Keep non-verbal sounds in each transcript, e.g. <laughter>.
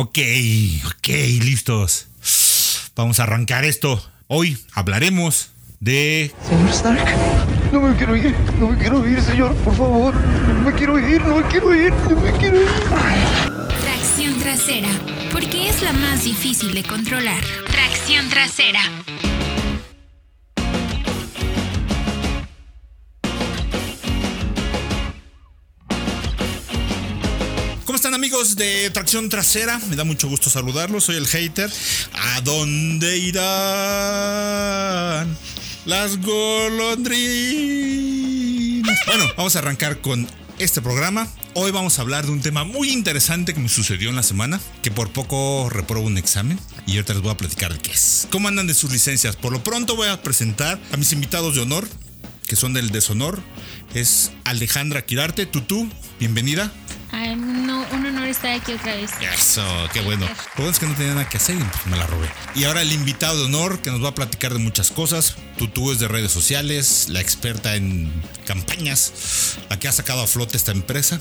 Ok, ok, listos. Vamos a arrancar esto. Hoy hablaremos de... Señor Stark, no me quiero ir, no me quiero ir, señor, por favor. No me quiero ir, no me quiero ir, no me quiero ir. Tracción trasera, porque es la más difícil de controlar. Tracción trasera. Amigos de Tracción Trasera? Me da mucho gusto saludarlos. Soy el hater. ¿A dónde irán las golondrinas? Bueno, vamos a arrancar con este programa. Hoy vamos a hablar de un tema muy interesante que me sucedió en la semana, que por poco reprobo un examen y ahorita les voy a platicar de qué es. ¿Cómo andan de sus licencias? Por lo pronto voy a presentar a mis invitados de honor, que son del deshonor. Es Alejandra Quirarte, Tutú, bienvenida. Ay, no, un honor estar aquí otra vez. Eso, qué bueno. Lo bueno es que no tenía nada que hacer y pues me la robé. Y ahora el invitado de honor que nos va a platicar de muchas cosas. Tutú es de redes sociales, la experta en campañas, la que ha sacado a flote esta empresa.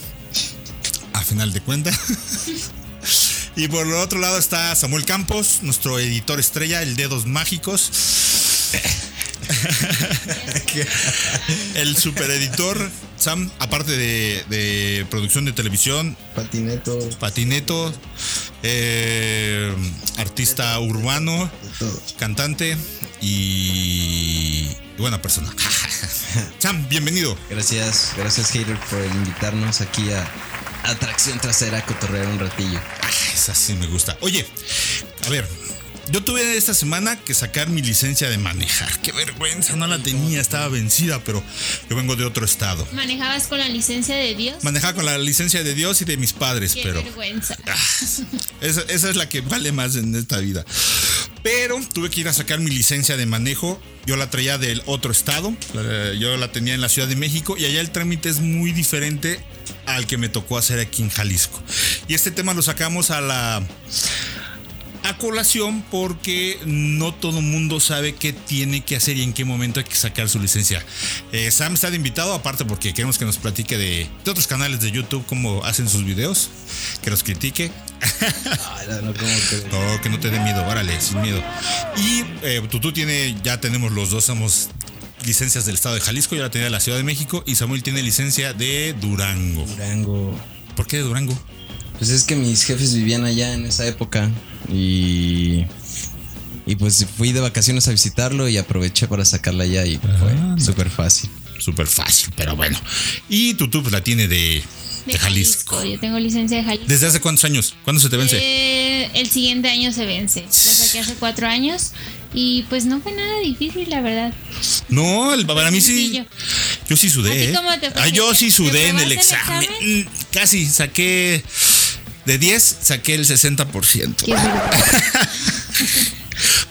A final de cuentas. <laughs> y por el otro lado está Samuel Campos, nuestro editor estrella, el Dedos Mágicos. <laughs> el supereditor Sam, aparte de, de producción de televisión, Patineto, patineto, eh, artista urbano, de todo. cantante y buena persona. <laughs> Sam, bienvenido. Gracias, gracias Hater por invitarnos aquí a Atracción Trasera a cotorrear un ratillo. Ah, esa sí me gusta. Oye, a ver, yo tuve esta semana que sacar mi licencia de manejar. Qué vergüenza, no la tenía, estaba vencida, pero yo vengo de otro estado. ¿Manejabas con la licencia de Dios? Manejaba con la licencia de Dios y de mis padres, Qué pero... vergüenza. <laughs> Ah, esa, esa es la que vale más en esta vida. Pero tuve que ir a sacar mi licencia de manejo. Yo la traía del otro estado. Yo la tenía en la Ciudad de México. Y allá el trámite es muy diferente al que me tocó hacer aquí en Jalisco. Y este tema lo sacamos a la a colación porque no todo mundo sabe qué tiene que hacer y en qué momento hay que sacar su licencia. Eh, Sam está de invitado, aparte porque queremos que nos platique de, de otros canales de YouTube, cómo hacen sus videos, que nos critique. No, como que. <laughs> No, que no te dé miedo, órale, sin miedo. Y eh, Tutú tiene, ya tenemos los dos, somos licencias del estado de Jalisco, yo la tenía de la Ciudad de México y Samuel tiene licencia de Durango. Durango. ¿Por qué de Durango? Pues es que mis jefes vivían allá en esa época y. Y pues fui de vacaciones a visitarlo y aproveché para sacarla allá y fue súper fácil. Súper fácil, pero bueno. Y Tutú pues, la tiene de, de Jalisco. Yo tengo licencia de Jalisco. ¿Desde hace cuántos años? ¿Cuándo se te vence? Eh, el siguiente año se vence. La saqué hace cuatro años. Y pues no fue nada difícil, la verdad. No, el, para mí sí. Yo sí ¿A sudé. ti ¿eh? cómo te fue? Ah, yo ¿Te- sí sudé en el probaste el examen. examen? Mm, Casi saqué. De 10 saqué el 60%. Qué vergüenza. <laughs>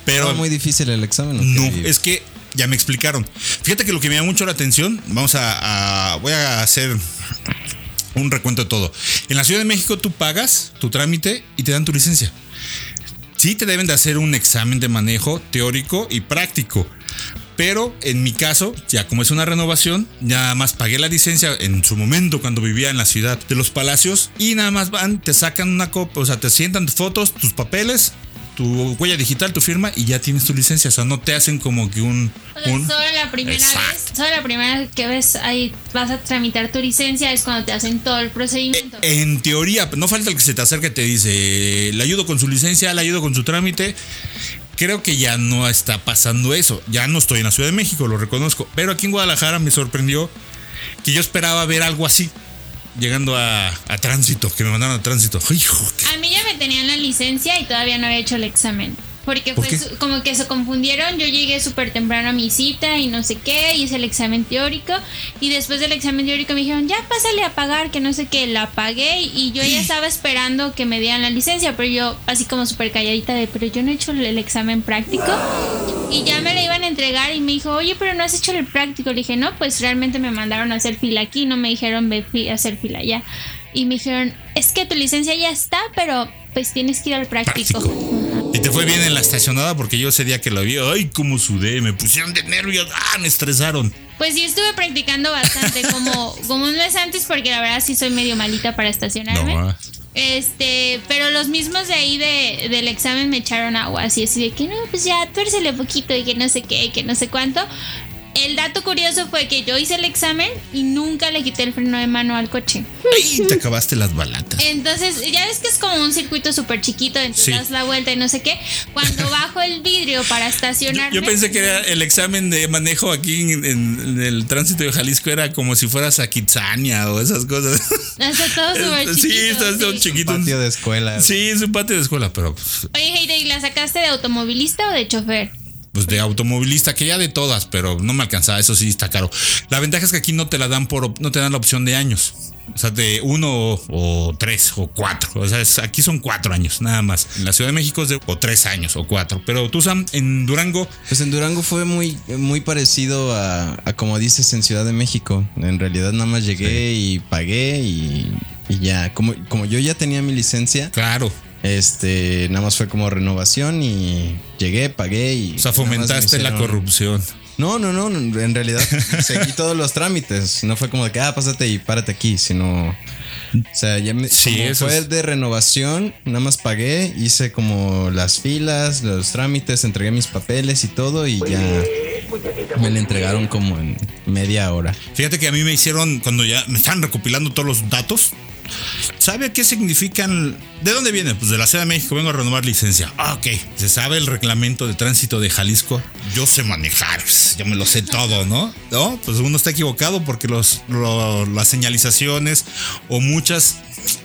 Pero ¿Fue muy difícil el examen? no, es que ya me explicaron. Fíjate que lo que me llama mucho la atención, vamos a, a- voy a hacer un recuento de todo. En la Ciudad de México tú pagas tu trámite y te dan tu licencia. Sí te deben de hacer un examen de manejo teórico y práctico. Pero en mi caso, ya como es una renovación, nada más pagué la licencia en su momento cuando vivía en la ciudad de los palacios y nada más van, te sacan una copia, o sea, te sientan fotos, tus papeles, tu huella digital, tu firma y ya tienes tu licencia. O sea, no te hacen como que un... O sea, un- solo la primera Exacto. vez, solo la primera vez que ves ahí vas a tramitar tu licencia es cuando te hacen todo el procedimiento. En teoría, no falta el que se te acerque y te dice, le ayudo con su licencia, le ayudo con su trámite. Creo que ya no está pasando eso. Ya no estoy en la Ciudad de México, lo reconozco. Pero aquí en Guadalajara me sorprendió que yo esperaba ver algo así. Llegando a, a tránsito, que me mandaron a tránsito. A mí ya me tenían la licencia y todavía no había hecho el examen. Porque ¿Por fue qué? su- como que se confundieron. Yo llegué súper temprano a mi cita y no sé qué. Hice el examen teórico. Y después del examen teórico me dijeron, ya pásale a pagar, que no sé qué. La pagué y yo ya estaba esperando que me dieran la licencia. Pero yo, así como súper calladita de, pero yo no he hecho el, examen práctico. Y ya me la iban a entregar y me dijo, oye, pero no has hecho el práctico. Le dije, no, pues realmente me mandaron a hacer fila aquí. No me dijeron, ve a hacer fila allá. Y me dijeron, es que tu licencia ya está, pero pues tienes que ir al práctico. práctico. Y te fue bien en la estacionada porque yo ese día que lo vi, ay, cómo sudé, me pusieron de nervios, ah, me estresaron. Pues sí estuve practicando bastante, <laughs> como, como un mes antes, porque la verdad sí soy medio malita para estacionarme. No. Este, pero los mismos de ahí de, del examen me echaron agua, así, así de que no, pues ya tuércele poquito y que no sé qué, que no sé cuánto. El dato curioso fue que yo hice el examen y nunca le quité el freno de mano al coche. Ay, te acabaste las balatas. Entonces, ya ves que es como un circuito súper chiquito, entonces Sí. das la vuelta y no sé qué. Cuando <laughs> bajo el vidrio para Yo, estacionarme. yo pensé que era el examen de manejo aquí en, en- en el tránsito de Jalisco era como si fueras a Kitsania o esas cosas. <laughs> Está todo súper sí, chiquito. está todo sí. chiquito. Patio de escuela. Sí, es un patio de escuela, pero pues, Oye, Heide, ¿y la sacaste de automovilista o de chofer? Pues de automovilista, que ya de todas, pero no me alcanzaba, eso sí está caro. La ventaja es que aquí no te la dan por, no te dan la opción de años. O sea, de uno o, tres o cuatro. O sea, es- aquí son cuatro años, nada más. En la Ciudad de México es de o tres años o cuatro. Pero tú, Sam, en Durango, Pues en Durango fue muy, muy parecido a, a como dices en Ciudad de México. En realidad nada más llegué y pagué y, y ya. Como, como yo ya tenía mi licencia, claro. Este, nada más fue como renovación y llegué, pagué y. O sea, fomentaste la corrupción. No, no, no, en realidad <laughs> seguí todos los trámites. No fue como de que, ah, pásate y párate aquí, sino. O sea, ya me, Sí, como eso fue es- de renovación, nada más pagué, hice como las filas, los trámites, entregué mis papeles y todo y ya me la entregaron como en media hora. Fíjate que a mí me hicieron, cuando ya me están recopilando todos los datos, ¿sabe qué significan? ¿De dónde viene? Pues de la Ciudad de México, vengo a renovar licencia. Ah, ok. ¿Se sabe el reglamento de tránsito de Jalisco? Yo sé manejar, yo me lo sé todo, ¿no? No, pues uno está equivocado porque los, lo- las señalizaciones o muchas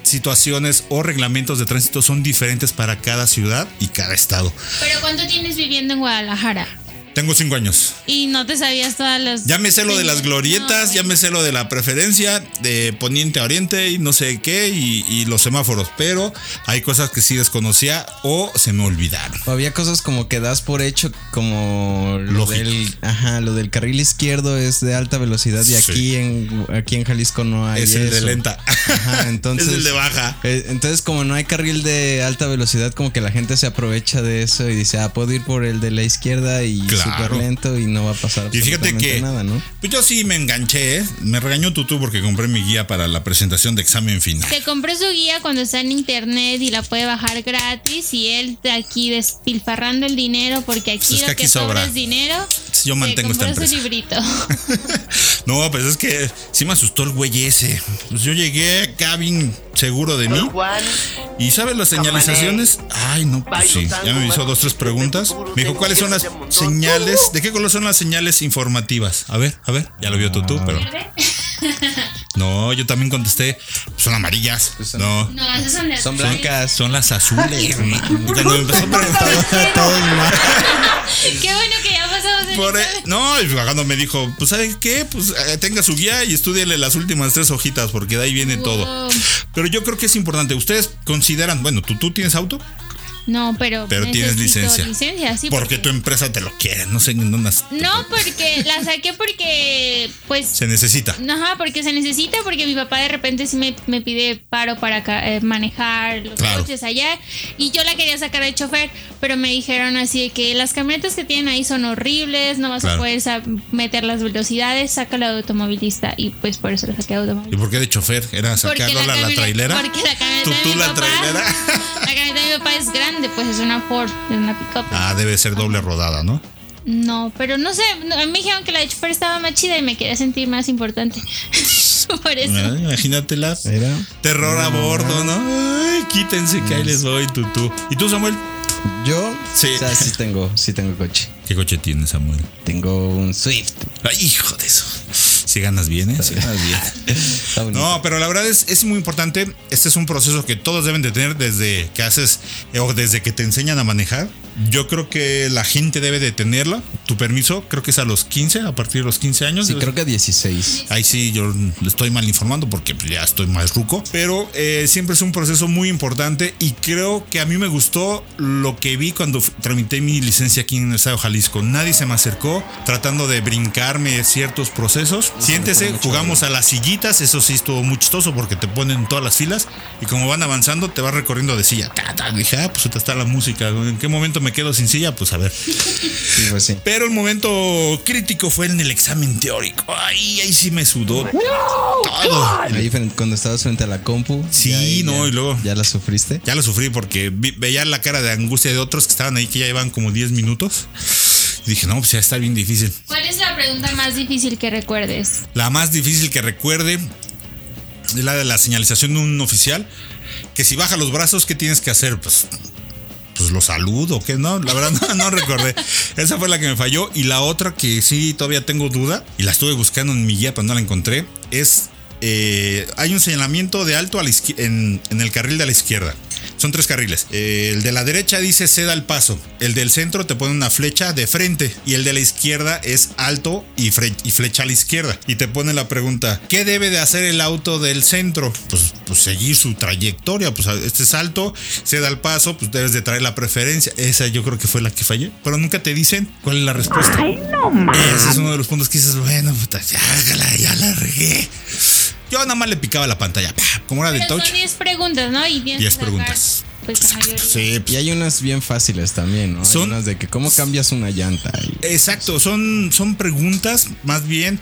situaciones o reglamentos de tránsito son diferentes para cada ciudad y cada estado. ¿Pero cuánto tienes viviendo en Guadalajara? Tengo cinco años. Y no te sabías todas las. Ya me sé lo de las glorietas, No, ya me sé lo de la preferencia de poniente a oriente y no sé qué, y, y los semáforos, pero hay cosas que sí desconocía o se me olvidaron. O había cosas como que das por hecho, como lo Lógico. del, ajá, lo del carril izquierdo es de alta velocidad y Sí. aquí en aquí en Jalisco no hay es el de lenta. Ajá, entonces <laughs> es el de baja. Eh, Entonces, como no hay carril de alta velocidad, como que la gente se aprovecha de eso y dice, ah, puedo ir por el de la izquierda y Claro. Súper lento y no va a pasar Y fíjate que nada, ¿no? pues yo sí me enganché, ¿eh? me regañó Tutú porque compré mi guía para la presentación de examen final. Se compró su guía cuando está en internet y la puede bajar gratis. Y él de aquí despilfarrando el dinero porque aquí Pues es que lo aquí que sobra sobra. es dinero. Yo mantengo esta compró su empresa. librito. <laughs> No, pues es que sí me asustó el güey ese. Pues yo llegué acá bien seguro de mí. ¿Y sabes las señalizaciones? Ay, no, pues sí. Ya me hizo dos, tres preguntas. Me dijo, ¿cuáles son las señales? ¿De qué color son las señales informativas? A ver, a ver. Ya lo vio tú, pero. <laughs> No, yo también contesté. Son amarillas. Pues No. No, esas son las Son Son, blancas. son las azules. <laughs> Cuando me empezó a preguntar. Todos <laughs> mal. Qué bueno que ya pasamos el por- examen. no, y cuando me dijo, pues ¿sabe qué? Pues eh, tenga su guía y estudiele las últimas tres hojitas porque de ahí viene todo. Pero yo creo que es importante. Ustedes consideran, bueno, ¿tú, tú tienes auto? No, pero. Pero tienes licencia. licencia, sí. Porque tu empresa te lo quiere. No sé en dónde No, porque la saqué porque. Pues. se necesita. Ajá, porque se necesita, porque mi papá de repente sí me, me pide paro para eh, manejar los Claro. coches allá. Y yo la quería sacar de chofer, pero me dijeron así de que las camionetas que tienen ahí son horribles, no vas Claro. a poder meter las velocidades, sácala de automovilista. Y pues por eso la saqué de ¿Y automovilista. por qué de chofer? ¿Era sacarla a la, camioneta- trailera? Porque la camioneta ¿Tú, de tú mi la papá- trailera? La camioneta de mi papá es grande, pues es una Ford, es una pick-up. ah, debe ser doble rodada, ¿no? No, pero no sé, a mí me dijeron que la de chofer estaba más chida y me quería sentir más importante. <laughs> por eso. Ah, Imagínatela. Mira. Terror a bordo, ¿no? Ay, quítense que ahí les voy, tutú. ¿Y tú, Samuel? Yo, Sí. o sea, sí tengo, sí tengo coche. ¿Qué coche tienes, Samuel? Tengo un Swift. Ay, hijo de eso. Si ganas bien, ¿eh? Si ganas bien. <laughs> No, pero la verdad es, es muy importante. Este es un proceso que todos deben de tener desde que haces eh, o desde que te enseñan a manejar. Yo creo que la gente debe de tenerla. Tu permiso, creo que es a los 15, a partir de los 15 años. Sí, creo que 16. Ahí sí, yo le estoy mal informando porque ya estoy más ruco. Pero eh, siempre es un proceso muy importante y creo que a mí me gustó lo que vi cuando tramité mi licencia aquí en el Estado de Jalisco. Nadie se me acercó tratando de brincarme ciertos procesos. Siéntese, jugamos a las sillitas. Eso sí estuvo muy chistoso porque te ponen todas las filas y como van avanzando te vas recorriendo de silla. Ta, ta. Dije, ah, pues está la música. ¿En qué momento me quedo sin silla, pues a ver. Sí, pues sí. Pero el momento crítico fue en el examen teórico. Ay, ahí sí me sudó todo. Ahí cuando estabas frente a la compu. Sí, ahí no, ya- y luego- ¿Ya la sufriste? Ya lo sufrí porque vi- veía la cara de angustia de otros que estaban ahí que ya llevan como 10 minutos. Y dije, no, pues ya está bien difícil. ¿Cuál es la pregunta más difícil que recuerdes? La más difícil que recuerde es la de la señalización de un oficial. Que si baja los brazos, ¿qué tienes que hacer? Pues, lo saludo, ¿qué? No, la verdad <laughs> no, recordé. Esa fue la que me falló. Y la otra que sí todavía tengo duda, y la estuve buscando en mi guía, pero no la encontré, es... eh, hay un señalamiento de alto a la en, en el carril de la izquierda. Son tres carriles. Eh, el de la derecha dice ceda el paso. El del centro te pone una flecha de frente. Y el de la izquierda es alto y, flecha a la izquierda. Y te pone la pregunta: ¿Qué debe de hacer el auto del centro? Pues, pues seguir su trayectoria. Pues este es alto, ceda el paso, pues debes de traer la preferencia. Esa yo creo que fue la que fallé. Pero nunca te dicen cuál es la respuesta. Ese es uno de los puntos que dices, bueno, puta, ya, la- ya la regué. Yo nada más le picaba la pantalla, pa, como era de touch. son 10 preguntas, ¿no? Y tienes 10 que sacar, preguntas. Pues la mayoría. Sí, Y hay unas bien fáciles también, ¿no? Hay Son- unas de que cómo cambias una llanta. y- Exacto, son, son preguntas más bien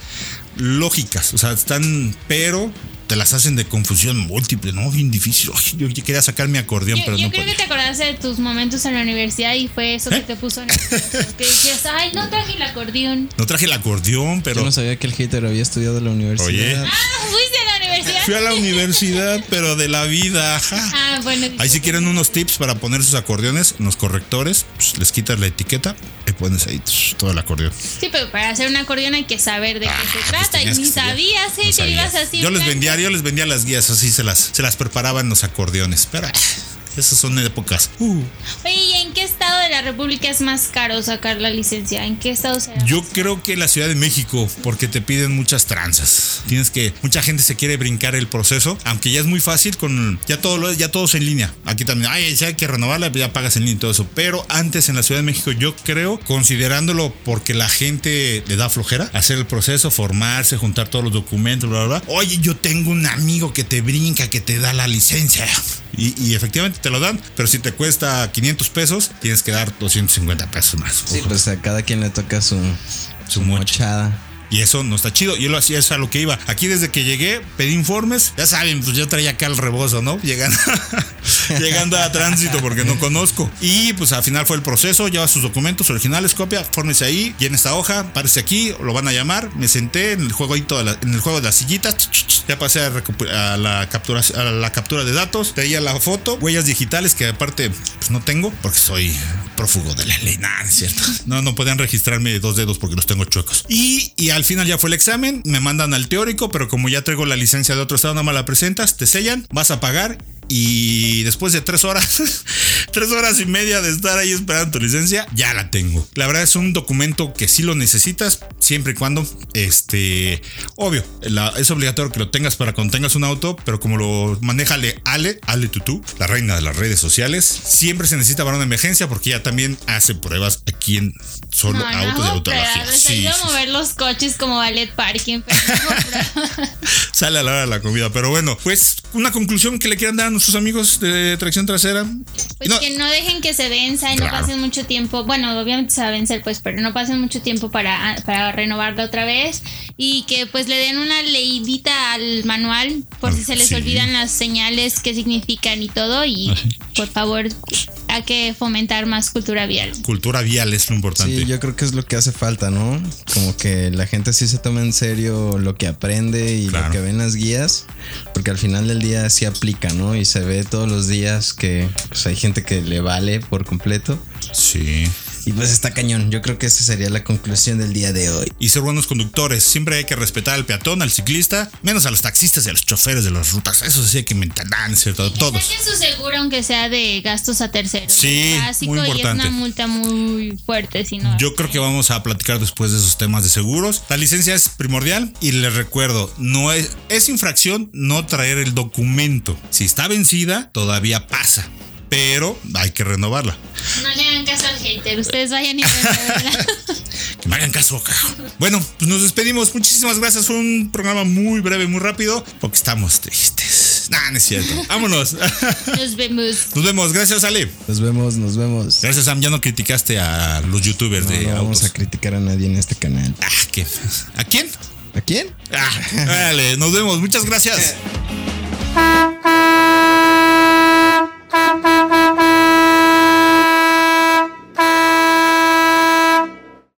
lógicas, o sea, están, pero te las hacen de confusión múltiple, ¿no? Bien difícil. Ay, yo quería sacar mi acordeón, Yo, pero yo no creo podía. que te acordaste de tus momentos en la universidad y fue eso ¿Eh? que te puso nervioso. <laughs> Que decías, ay, no traje el acordeón. No traje el acordeón, pero Yo no sabía que el hater había estudiado en la universidad. Oye. Ah, fuiste a la universidad. Fui a la universidad, pero de la vida. ajá. Ah, bueno. Ahí si quieren unos tips para poner sus acordeones, los correctores, pues les quitas la etiqueta y pones ahí tsh, todo el acordeón. Sí, pero para hacer un acordeón hay que saber de qué se pues trata. y ni sabías, ¿eh? No sabía. ibas así. Yo les vendía, yo les vendía las guías, así se las, se las preparaban los acordeones. Pero ah, <laughs> esas son épocas. Uh. Oye, ¿y en qué de República es más caro sacar la licencia? ¿En qué estado se Yo creo que la Ciudad de México, porque te piden muchas tranzas. Tienes que, mucha gente se quiere brincar el proceso, aunque ya es muy fácil con, ya todo lo, ya todo es en línea. Aquí también, ay, ya hay que renovarla, ya pagas en línea y todo eso. Pero antes en la Ciudad de México, yo creo, considerándolo porque la gente le da flojera, hacer el proceso, formarse, juntar todos los documentos, bla, bla, bla. Oye, yo tengo un amigo que te brinca, que te da la licencia. Y, y efectivamente te lo dan, pero si te cuesta 500 pesos, tienes que dar 250 pesos más. Sí, pues a cada quien le toca su, Su mocha. mochada. Y eso no está chido. Yo lo hacía, eso a lo que iba. Aquí desde que llegué, pedí informes. Ya saben, pues yo traía acá el rebozo, ¿no? Llegando, <laughs> <laughs> llegando a tránsito porque no conozco. Y pues al final fue el proceso. Lleva sus documentos originales, copia, fórmese ahí, llena esta hoja, párese aquí, lo van a llamar. Me senté en el juego ahí toda la- en el juego de ch, ch. Ya pasé a, la captura, a la captura de datos. Traía la foto, huellas digitales que aparte pues no tengo porque soy prófugo de la ley. Nada, es cierto. No, no podían registrarme dos dedos porque los tengo chuecos. Y, y al final ya fue el examen. Me mandan al teórico, pero como ya traigo la licencia de otro estado, nada más la presentas, te sellan, vas a pagar y después de tres horas, <laughs> tres horas y media de estar ahí esperando tu licencia, ya la tengo. La verdad es un documento que sí lo necesitas, siempre y cuando, este, obvio, la- es obligatorio que lo tengas para cuando tengas un auto, pero como lo maneja Ale, Ale, Ale Tutú, la reina de las redes sociales, siempre se necesita para una emergencia porque ella también hace pruebas aquí en solo No, no autos de hago autología. Sí, sí, mover los coches como ballet parking. Pero no. <laughs> Sale a la hora de la comida. Pero bueno, pues una conclusión que le quieran dar a nuestros amigos de tracción trasera. Pues No, que no dejen que se venza y Claro. no pasen mucho tiempo. Bueno, obviamente se va a vencer, pues, pero no pasen mucho tiempo para, para renovarla otra vez. Y que pues le den una leidita al manual por si se les Sí. olvidan las señales, qué significan y todo. Y por favor, que fomentar más cultura vial. cultura vial es lo importante. Sí, yo creo que es lo que hace falta, ¿no? Como que la gente sí se toma en serio lo que aprende y Claro. lo que ve en las guías, porque al final del día sí aplica, ¿no? Y se ve todos los días que pues, hay gente que le vale por completo. Sí. Y pues está cañón. Yo creo que esa sería la conclusión del día de hoy. Y ser buenos conductores. Siempre hay que respetar al peatón, al ciclista, menos a los taxistas y a los choferes de las rutas. Eso sí hay que mentar, ¿cierto? Todos. Saquen su seguro aunque sea de gastos a terceros. Sí, básico muy y es importante. una multa muy fuerte si no. Yo creo que vamos a platicar después de esos temas de seguros. La licencia es primordial y les recuerdo, no es, es infracción no traer el documento. Si está vencida, todavía pasa. Pero hay que renovarla. No le hagan caso al hater, ustedes vayan y renuévenla. <laughs> Que me hagan caso, carajo. Bueno, pues nos despedimos. Muchísimas gracias. Fue un programa muy breve, muy rápido, porque estamos tristes. Nah, no es cierto. <laughs> Vámonos. Nos vemos. Nos vemos. Gracias, Ale. Nos vemos, nos vemos. Gracias, Sam. Ya no criticaste a los youtubers No, de no vamos autos. a criticar a nadie en este canal. Ah, qué. ¿A quién? ¿A quién? Ah, dale, nos vemos. Muchas gracias. <laughs>